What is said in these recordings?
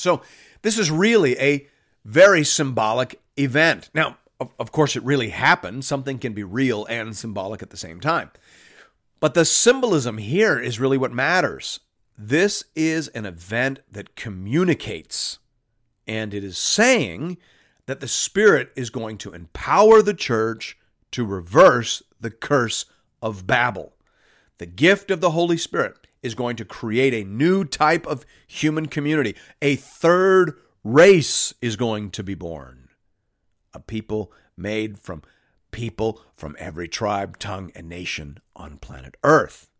So, this is really a very symbolic event. Now, of, of course, it really happened. Something can be real and symbolic at the same time. But the symbolism here is really what matters. This is an event that communicates, and it is saying that the Spirit is going to empower the church to reverse the curse of Babel. The gift of the Holy Spirit is going to create a new type of human community. A third race is going to be born. A people made from people from every tribe, tongue, and nation on planet Earth.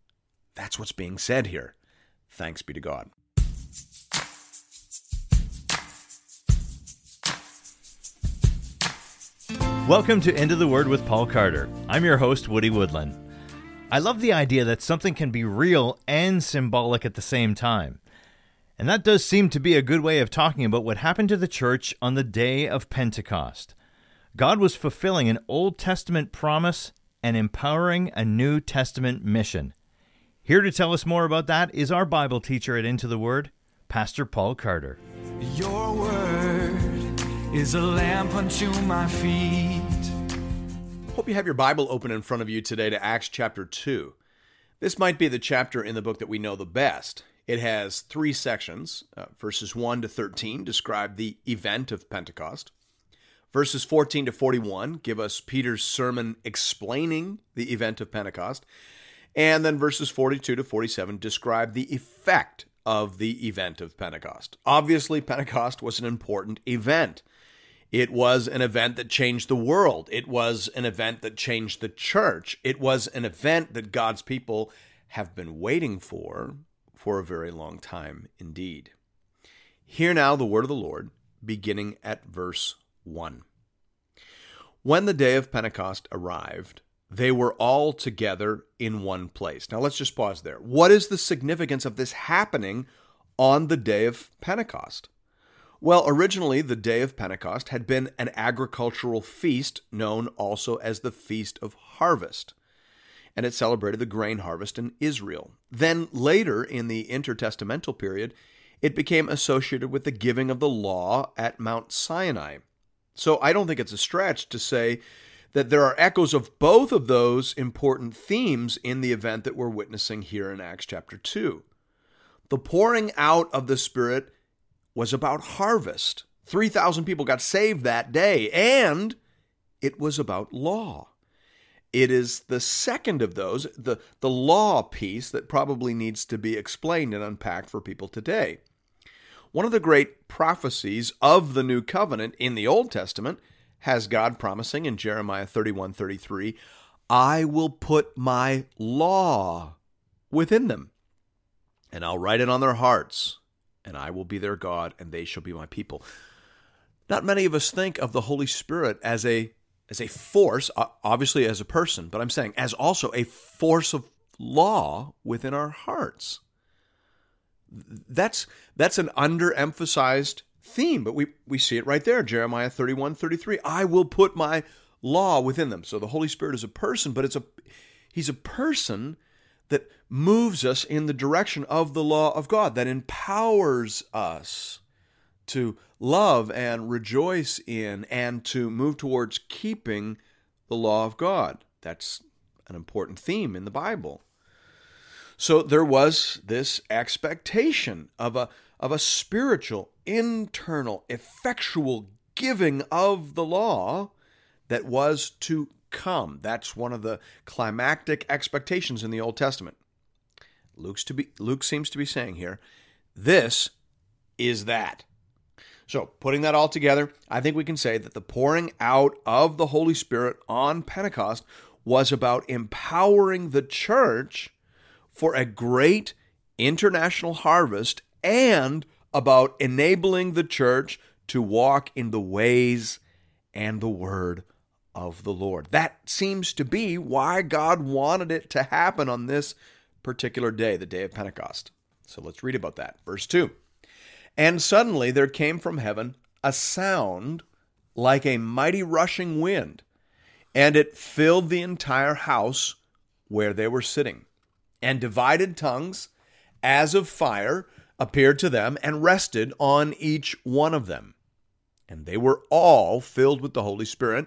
That's what's being said here. Thanks be to God. Welcome to Into the Word with Paul Carter. I'm your host, Woody Woodland. I love the idea that something can be real and symbolic at the same time. And that does seem to be a good way of talking about what happened to the church on the day of Pentecost. God was fulfilling an Old Testament promise and empowering a New Testament mission. Here to tell us more about that is our Bible teacher at Into the Word, Pastor Paul Carter. Your word is a lamp unto my feet. Hope you have your Bible open in front of you today to Acts chapter 2. This might be the chapter in the book that we know the best. It has three sections. Uh, verses 1 to 13 describe the event of Pentecost. Verses 14 to 41 give us Peter's sermon explaining the event of Pentecost. And then verses 42 to 47 describe the effect of the event of Pentecost. Obviously, Pentecost was an important event. It was an event that changed the world. It was an event that changed the church. It was an event that God's people have been waiting for for a very long time indeed. Hear now the word of the Lord, beginning at verse 1. When the day of Pentecost arrived, they were all together in one place. Now let's just pause there. What is the significance of this happening on the day of Pentecost? Well, originally, the day of Pentecost had been an agricultural feast known also as the Feast of Harvest, and it celebrated the grain harvest in Israel. Then, later in the intertestamental period, it became associated with the giving of the law at Mount Sinai. So I don't think it's a stretch to say that there are echoes of both of those important themes in the event that we're witnessing here in Acts chapter 2. The pouring out of the Spirit was about harvest. 3,000 people got saved that day, and it was about law. It is the second of those, the, the law piece, that probably needs to be explained and unpacked for people today. One of the great prophecies of the new covenant in the Old Testament has God promising in Jeremiah 31 33, I will put my law within them, and I'll write it on their hearts and I will be their God, and they shall be my people. Not many of us think of the Holy Spirit as a as a force, obviously as a person, but I'm saying as also a force of law within our hearts. That's that's an underemphasized theme, but we, we see it right there, Jeremiah 31, 33. I will put my law within them. So the Holy Spirit is a person, but it's a he's a person that moves us in the direction of the law of God, that empowers us to love and rejoice in and to move towards keeping the law of God. That's an important theme in the Bible. So there was this expectation of a, of a spiritual, internal, effectual giving of the law that was to come. That's one of the climactic expectations in the Old Testament. Luke's to be, Luke seems to be saying here, this is that. So, putting that all together, I think we can say that the pouring out of the Holy Spirit on Pentecost was about empowering the church for a great international harvest and about enabling the church to walk in the ways and the word of the Lord. That seems to be why God wanted it to happen on this particular day, the day of Pentecost. So let's read about that. Verse 2 And suddenly there came from heaven a sound like a mighty rushing wind, and it filled the entire house where they were sitting. And divided tongues as of fire appeared to them and rested on each one of them. And they were all filled with the Holy Spirit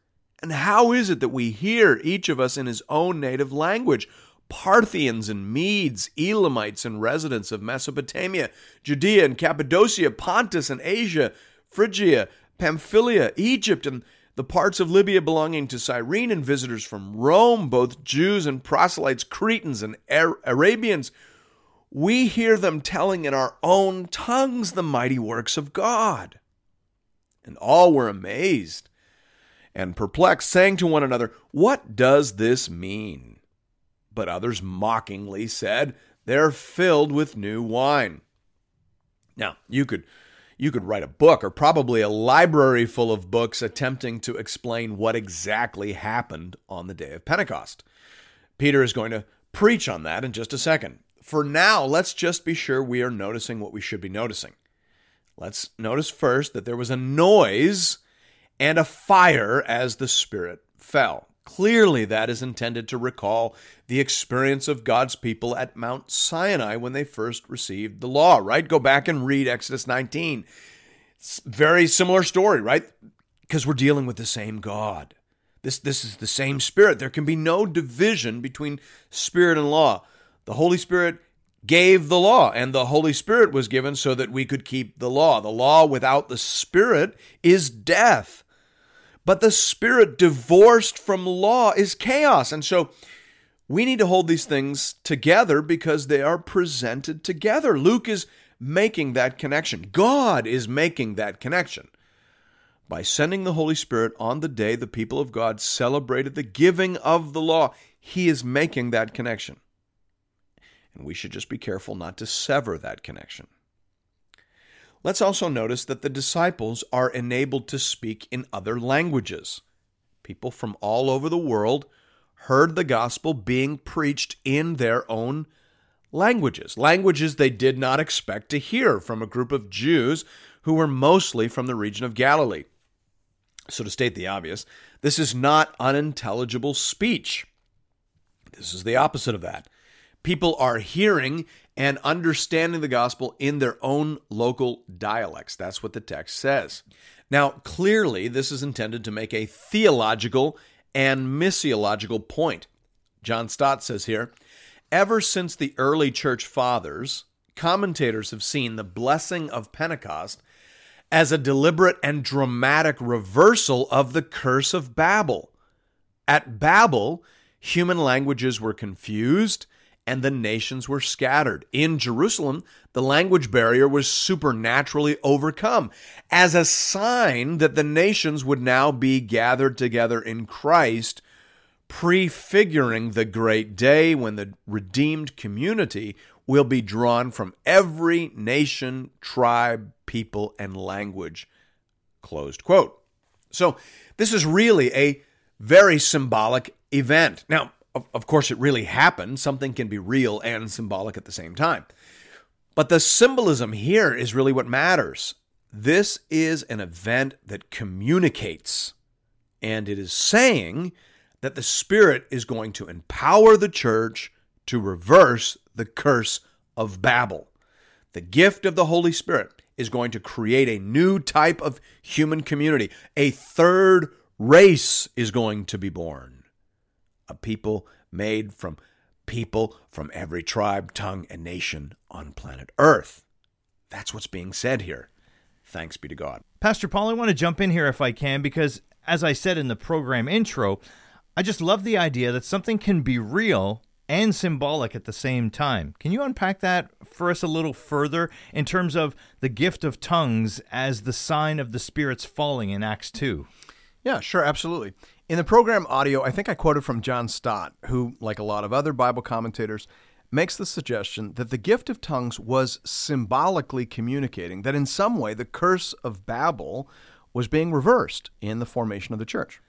And how is it that we hear each of us in his own native language? Parthians and Medes, Elamites and residents of Mesopotamia, Judea and Cappadocia, Pontus and Asia, Phrygia, Pamphylia, Egypt, and the parts of Libya belonging to Cyrene, and visitors from Rome, both Jews and proselytes, Cretans and Arabians. We hear them telling in our own tongues the mighty works of God. And all were amazed and perplexed, saying to one another, What does this mean? But others mockingly said, They're filled with new wine. Now, you could you could write a book or probably a library full of books attempting to explain what exactly happened on the day of Pentecost. Peter is going to preach on that in just a second. For now, let's just be sure we are noticing what we should be noticing. Let's notice first that there was a noise and a fire as the Spirit fell. Clearly, that is intended to recall the experience of God's people at Mount Sinai when they first received the law, right? Go back and read Exodus 19. It's very similar story, right? Because we're dealing with the same God. This, this is the same Spirit. There can be no division between Spirit and law. The Holy Spirit gave the law, and the Holy Spirit was given so that we could keep the law. The law without the Spirit is death. But the spirit divorced from law is chaos. And so we need to hold these things together because they are presented together. Luke is making that connection. God is making that connection. By sending the Holy Spirit on the day the people of God celebrated the giving of the law, He is making that connection. And we should just be careful not to sever that connection. Let's also notice that the disciples are enabled to speak in other languages. People from all over the world heard the gospel being preached in their own languages, languages they did not expect to hear from a group of Jews who were mostly from the region of Galilee. So, to state the obvious, this is not unintelligible speech. This is the opposite of that. People are hearing and understanding the gospel in their own local dialects. That's what the text says. Now, clearly, this is intended to make a theological and missiological point. John Stott says here Ever since the early church fathers, commentators have seen the blessing of Pentecost as a deliberate and dramatic reversal of the curse of Babel. At Babel, human languages were confused and the nations were scattered. In Jerusalem, the language barrier was supernaturally overcome as a sign that the nations would now be gathered together in Christ, prefiguring the great day when the redeemed community will be drawn from every nation, tribe, people, and language. Closed quote. So, this is really a very symbolic event. Now, of, of course, it really happened. Something can be real and symbolic at the same time. But the symbolism here is really what matters. This is an event that communicates, and it is saying that the Spirit is going to empower the church to reverse the curse of Babel. The gift of the Holy Spirit is going to create a new type of human community. A third race is going to be born a people made from people from every tribe, tongue, and nation on planet Earth. That's what's being said here. Thanks be to God. Pastor Paul, I want to jump in here if I can because, as I said in the program intro, I just love the idea that something can be real and symbolic at the same time. Can you unpack that for us a little further in terms of the gift of tongues as the sign of the Spirit's falling in Acts 2? Yeah, sure, absolutely. In the program audio, I think I quoted from John Stott, who, like a lot of other Bible commentators, makes the suggestion that the gift of tongues was symbolically communicating that in some way the curse of Babel was being reversed in the formation of the church.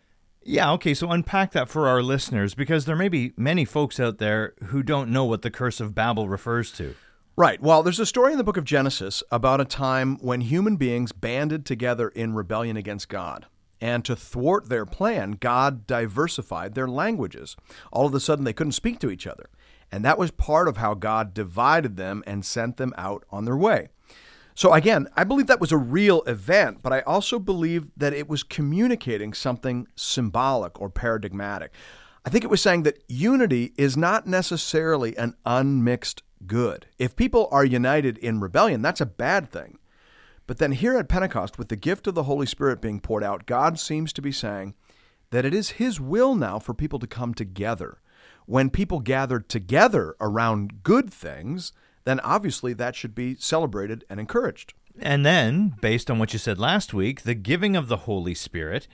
Yeah, okay, so unpack that for our listeners because there may be many folks out there who don't know what the curse of Babel refers to. Right. Well, there's a story in the book of Genesis about a time when human beings banded together in rebellion against God. And to thwart their plan, God diversified their languages. All of a sudden, they couldn't speak to each other. And that was part of how God divided them and sent them out on their way. So, again, I believe that was a real event, but I also believe that it was communicating something symbolic or paradigmatic. I think it was saying that unity is not necessarily an unmixed good. If people are united in rebellion, that's a bad thing. But then here at Pentecost, with the gift of the Holy Spirit being poured out, God seems to be saying that it is His will now for people to come together. When people gather together around good things, then obviously that should be celebrated and encouraged. And then, based on what you said last week, the giving of the Holy Spirit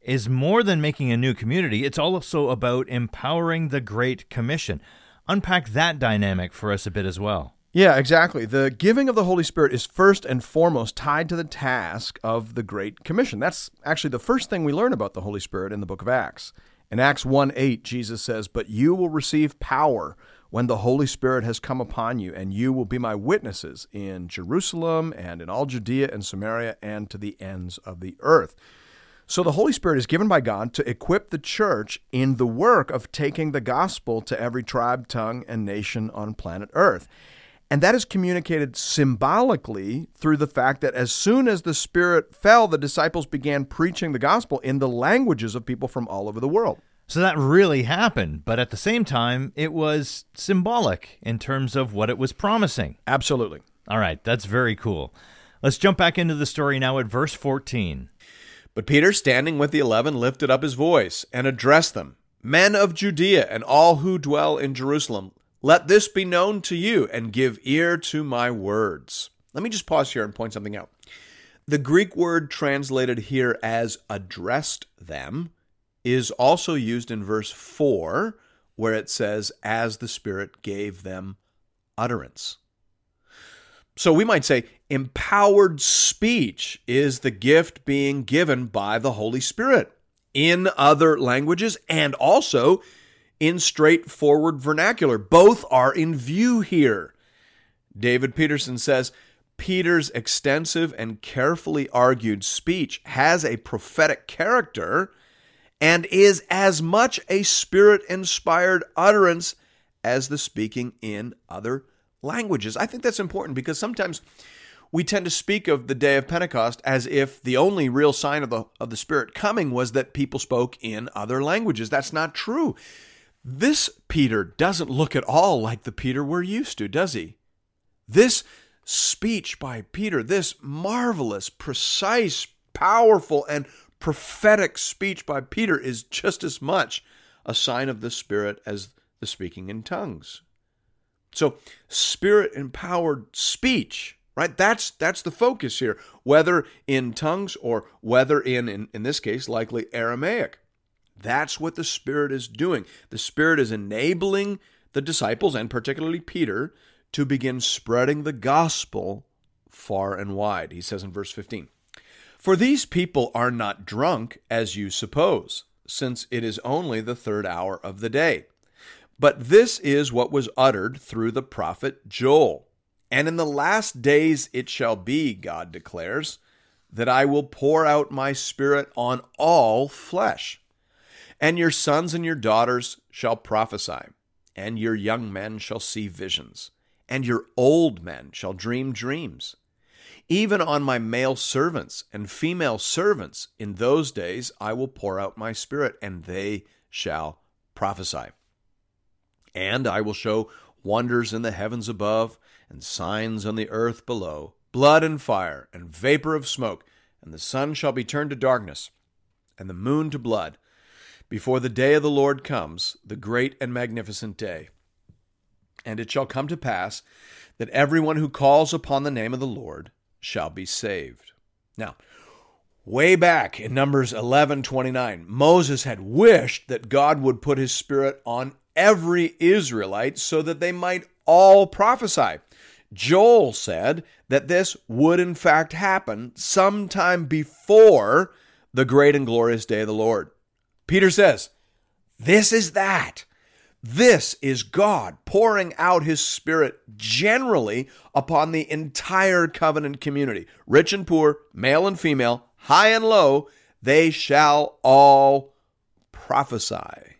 is more than making a new community, it's also about empowering the Great Commission. Unpack that dynamic for us a bit as well. Yeah, exactly. The giving of the Holy Spirit is first and foremost tied to the task of the Great Commission. That's actually the first thing we learn about the Holy Spirit in the book of Acts. In Acts 1 8, Jesus says, But you will receive power when the Holy Spirit has come upon you, and you will be my witnesses in Jerusalem and in all Judea and Samaria and to the ends of the earth. So the Holy Spirit is given by God to equip the church in the work of taking the gospel to every tribe, tongue, and nation on planet Earth. And that is communicated symbolically through the fact that as soon as the Spirit fell, the disciples began preaching the gospel in the languages of people from all over the world. So that really happened, but at the same time, it was symbolic in terms of what it was promising. Absolutely. All right, that's very cool. Let's jump back into the story now at verse 14. But Peter, standing with the eleven, lifted up his voice and addressed them Men of Judea and all who dwell in Jerusalem, let this be known to you and give ear to my words. Let me just pause here and point something out. The Greek word translated here as addressed them is also used in verse 4, where it says, as the Spirit gave them utterance. So we might say empowered speech is the gift being given by the Holy Spirit in other languages and also in straightforward vernacular. Both are in view here. David Peterson says Peter's extensive and carefully argued speech has a prophetic character and is as much a spirit inspired utterance as the speaking in other languages. I think that's important because sometimes we tend to speak of the day of Pentecost as if the only real sign of the of the Spirit coming was that people spoke in other languages. That's not true. This Peter doesn't look at all like the Peter we're used to, does he? This speech by Peter, this marvelous, precise, powerful, and prophetic speech by Peter is just as much a sign of the Spirit as the speaking in tongues. So, spirit empowered speech, right? That's that's the focus here, whether in tongues or whether in, in in this case likely Aramaic. That's what the Spirit is doing. The Spirit is enabling the disciples, and particularly Peter, to begin spreading the gospel far and wide. He says in verse 15 For these people are not drunk, as you suppose, since it is only the third hour of the day. But this is what was uttered through the prophet Joel. And in the last days it shall be, God declares, that I will pour out my spirit on all flesh. And your sons and your daughters shall prophesy, and your young men shall see visions, and your old men shall dream dreams. Even on my male servants and female servants in those days I will pour out my spirit, and they shall prophesy. And I will show wonders in the heavens above, and signs on the earth below blood and fire, and vapor of smoke, and the sun shall be turned to darkness, and the moon to blood before the day of the Lord comes, the great and magnificent day. And it shall come to pass that everyone who calls upon the name of the Lord shall be saved. Now, way back in Numbers 11:29, Moses had wished that God would put his spirit on every Israelite so that they might all prophesy. Joel said that this would in fact happen sometime before the great and glorious day of the Lord. Peter says, This is that. This is God pouring out his Spirit generally upon the entire covenant community, rich and poor, male and female, high and low, they shall all prophesy.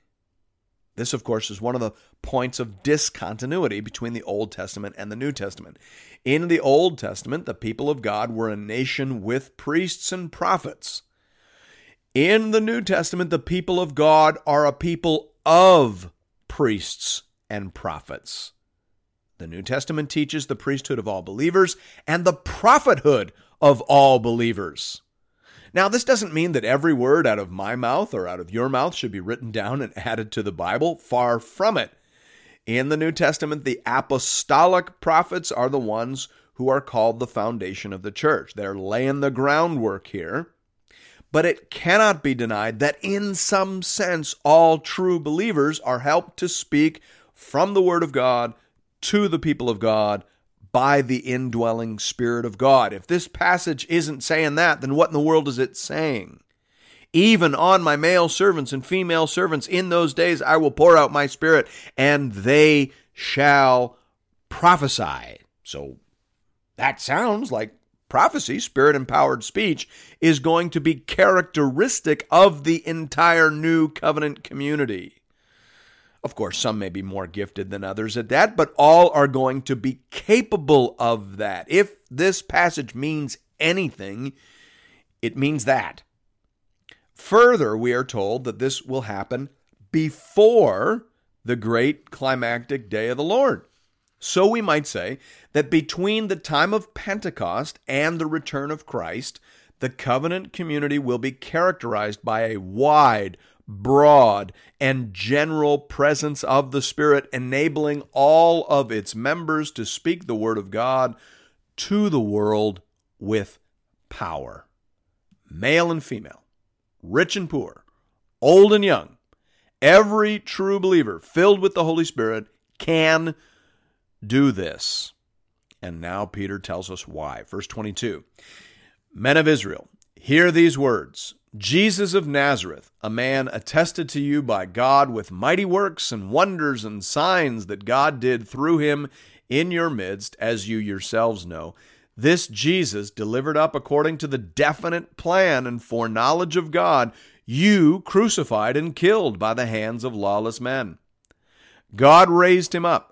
This, of course, is one of the points of discontinuity between the Old Testament and the New Testament. In the Old Testament, the people of God were a nation with priests and prophets. In the New Testament, the people of God are a people of priests and prophets. The New Testament teaches the priesthood of all believers and the prophethood of all believers. Now, this doesn't mean that every word out of my mouth or out of your mouth should be written down and added to the Bible. Far from it. In the New Testament, the apostolic prophets are the ones who are called the foundation of the church. They're laying the groundwork here. But it cannot be denied that, in some sense, all true believers are helped to speak from the Word of God to the people of God by the indwelling Spirit of God. If this passage isn't saying that, then what in the world is it saying? Even on my male servants and female servants in those days I will pour out my Spirit, and they shall prophesy. So that sounds like prophecy, spirit empowered speech, is going to be characteristic of the entire new covenant community. Of course, some may be more gifted than others at that, but all are going to be capable of that. If this passage means anything, it means that. Further, we are told that this will happen before the great climactic day of the Lord. So we might say that between the time of Pentecost and the return of Christ, the covenant community will be characterized by a wide, broad, and general presence of the Spirit, enabling all of its members to speak the Word of God to the world with power. Male and female, rich and poor, old and young, every true believer filled with the Holy Spirit can do this. And now Peter tells us why. Verse 22 Men of Israel, hear these words Jesus of Nazareth, a man attested to you by God with mighty works and wonders and signs that God did through him in your midst, as you yourselves know. This Jesus, delivered up according to the definite plan and foreknowledge of God, you crucified and killed by the hands of lawless men. God raised him up,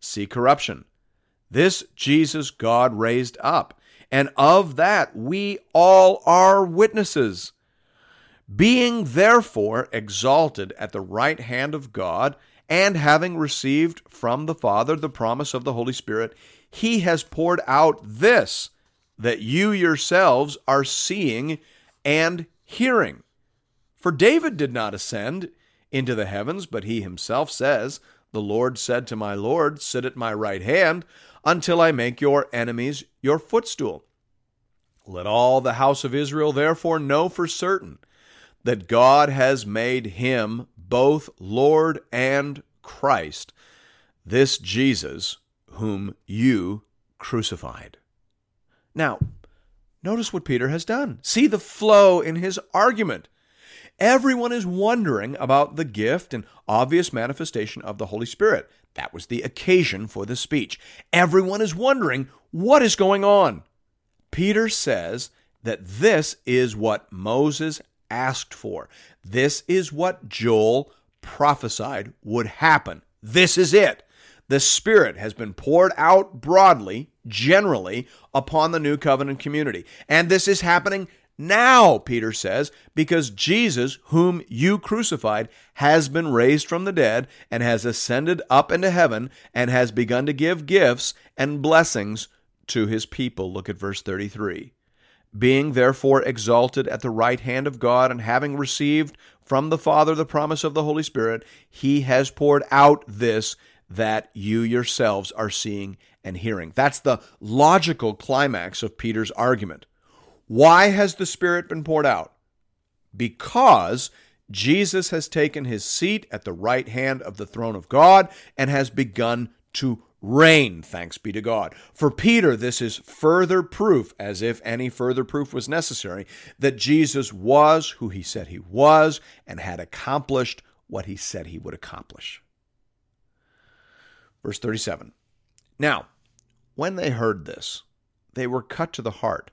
see corruption. This Jesus God raised up, and of that we all are witnesses. Being therefore exalted at the right hand of God, and having received from the Father the promise of the Holy Spirit, he has poured out this that you yourselves are seeing and hearing. For David did not ascend into the heavens, but he himself says, The Lord said to my Lord, Sit at my right hand until I make your enemies your footstool. Let all the house of Israel therefore know for certain that God has made him both Lord and Christ, this Jesus whom you crucified. Now, notice what Peter has done. See the flow in his argument. Everyone is wondering about the gift and obvious manifestation of the Holy Spirit. That was the occasion for the speech. Everyone is wondering What is going on? Peter says that this is what Moses asked for. This is what Joel prophesied would happen. This is it. The Spirit has been poured out broadly, generally, upon the new covenant community. And this is happening now, Peter says, because Jesus, whom you crucified, has been raised from the dead and has ascended up into heaven and has begun to give gifts and blessings to his people. Look at verse 33 being therefore exalted at the right hand of God, and having received from the Father the promise of the Holy Spirit, he has poured out this that you yourselves are seeing and hearing. That's the logical climax of Peter's argument. Why has the Spirit been poured out? Because Jesus has taken his seat at the right hand of the throne of God and has begun to reign, thanks be to God. For Peter, this is further proof, as if any further proof was necessary, that Jesus was who he said he was and had accomplished what he said he would accomplish. Verse 37 Now, when they heard this, they were cut to the heart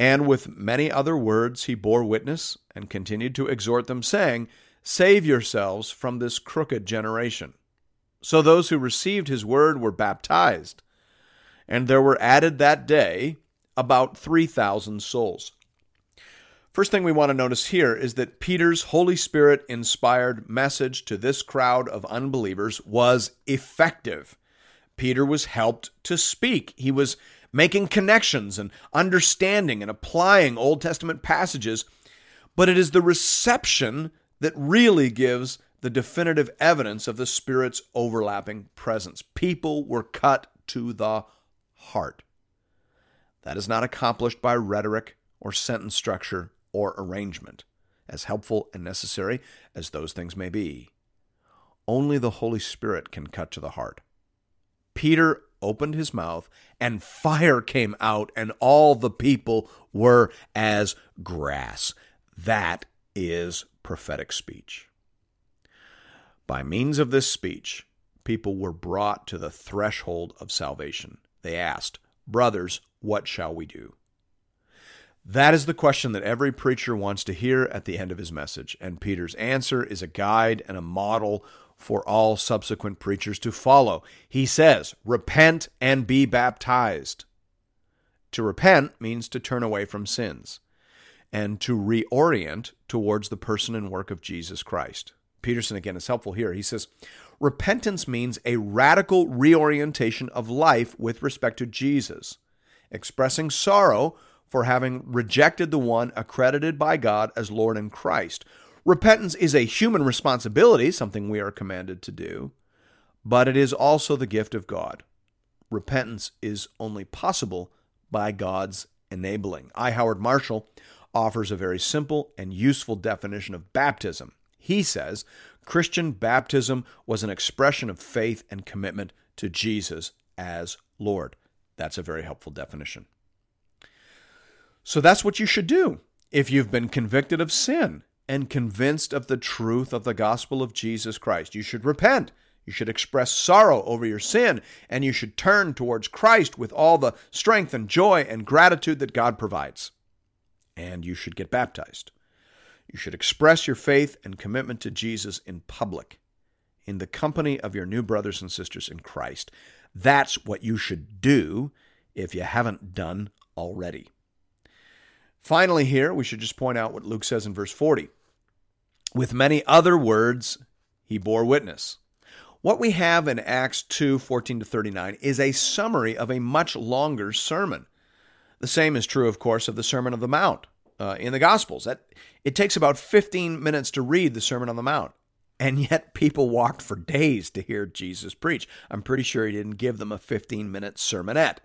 And with many other words he bore witness, and continued to exhort them, saying, Save yourselves from this crooked generation. So those who received his word were baptized and there were added that day about 3,000 souls. First thing we want to notice here is that Peter's Holy Spirit inspired message to this crowd of unbelievers was effective. Peter was helped to speak. He was making connections and understanding and applying Old Testament passages, but it is the reception that really gives the definitive evidence of the Spirit's overlapping presence. People were cut to the heart. That is not accomplished by rhetoric or sentence structure or arrangement, as helpful and necessary as those things may be. Only the Holy Spirit can cut to the heart. Peter opened his mouth, and fire came out, and all the people were as grass. That is prophetic speech. By means of this speech, people were brought to the threshold of salvation. They asked, Brothers, what shall we do? That is the question that every preacher wants to hear at the end of his message, and Peter's answer is a guide and a model for all subsequent preachers to follow. He says, Repent and be baptized. To repent means to turn away from sins and to reorient towards the person and work of Jesus Christ. Peterson, again, is helpful here. He says, Repentance means a radical reorientation of life with respect to Jesus, expressing sorrow for having rejected the one accredited by God as Lord and Christ. Repentance is a human responsibility, something we are commanded to do, but it is also the gift of God. Repentance is only possible by God's enabling. I. Howard Marshall offers a very simple and useful definition of baptism. He says Christian baptism was an expression of faith and commitment to Jesus as Lord. That's a very helpful definition. So that's what you should do if you've been convicted of sin and convinced of the truth of the gospel of Jesus Christ. You should repent. You should express sorrow over your sin, and you should turn towards Christ with all the strength and joy and gratitude that God provides. And you should get baptized. You should express your faith and commitment to Jesus in public, in the company of your new brothers and sisters in Christ. That's what you should do if you haven't done already. Finally, here, we should just point out what Luke says in verse 40. With many other words, he bore witness. What we have in Acts 2 14 to 39 is a summary of a much longer sermon. The same is true, of course, of the Sermon on the Mount uh, in the Gospels. That it takes about 15 minutes to read the Sermon on the Mount, and yet people walked for days to hear Jesus preach. I'm pretty sure he didn't give them a 15 minute sermonette.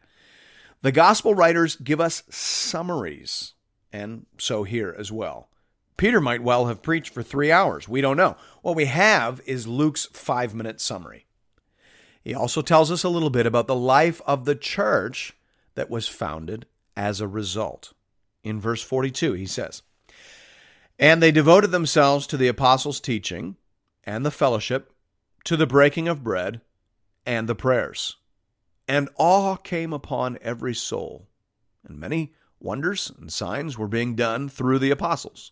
The Gospel writers give us summaries, and so here as well. Peter might well have preached for three hours. We don't know. What we have is Luke's five minute summary. He also tells us a little bit about the life of the church that was founded as a result. In verse 42, he says, And they devoted themselves to the apostles' teaching and the fellowship, to the breaking of bread and the prayers. And awe came upon every soul, and many wonders and signs were being done through the apostles.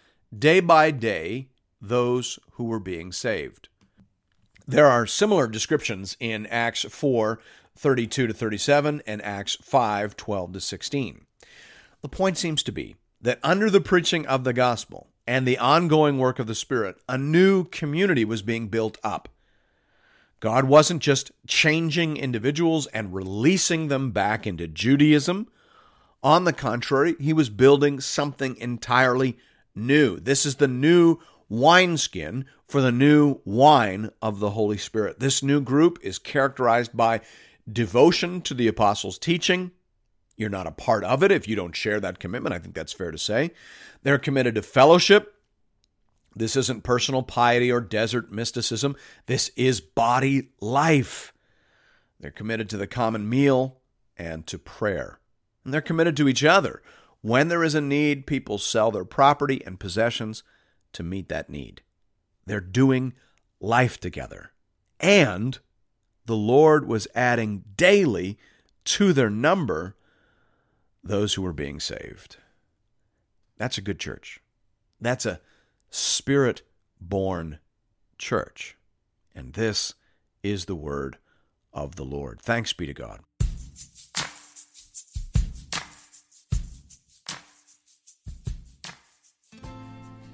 day by day those who were being saved. There are similar descriptions in Acts 4 32 to 37 and Acts 5 12 to 16. The point seems to be that under the preaching of the gospel and the ongoing work of the Spirit, a new community was being built up. God wasn't just changing individuals and releasing them back into Judaism. On the contrary, he was building something entirely new. This is the new wineskin for the new wine of the Holy Spirit. This new group is characterized by devotion to the apostles' teaching. You're not a part of it if you don't share that commitment. I think that's fair to say. They're committed to fellowship. This isn't personal piety or desert mysticism. This is body life. They're committed to the common meal and to prayer. And they're committed to each other. When there is a need, people sell their property and possessions to meet that need. They're doing life together. And the Lord was adding daily to their number those who were being saved. That's a good church. That's a spirit born church. And this is the word of the Lord. Thanks be to God.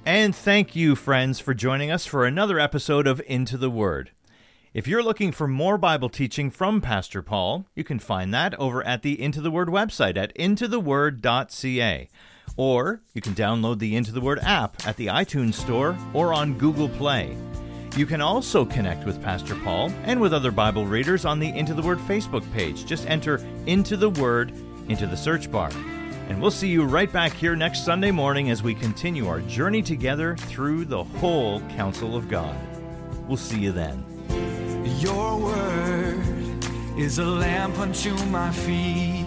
And thank you, friends, for joining us for another episode of Into the Word. If you're looking for more Bible teaching from Pastor Paul, you can find that over at the Into the Word website at intotheword.ca. Or you can download the Into the Word app at the iTunes Store or on Google Play. You can also connect with Pastor Paul and with other Bible readers on the Into the Word Facebook page. Just enter Into the Word into the search bar. And we'll see you right back here next Sunday morning as we continue our journey together through the whole counsel of God. We'll see you then. Your word is a lamp unto my feet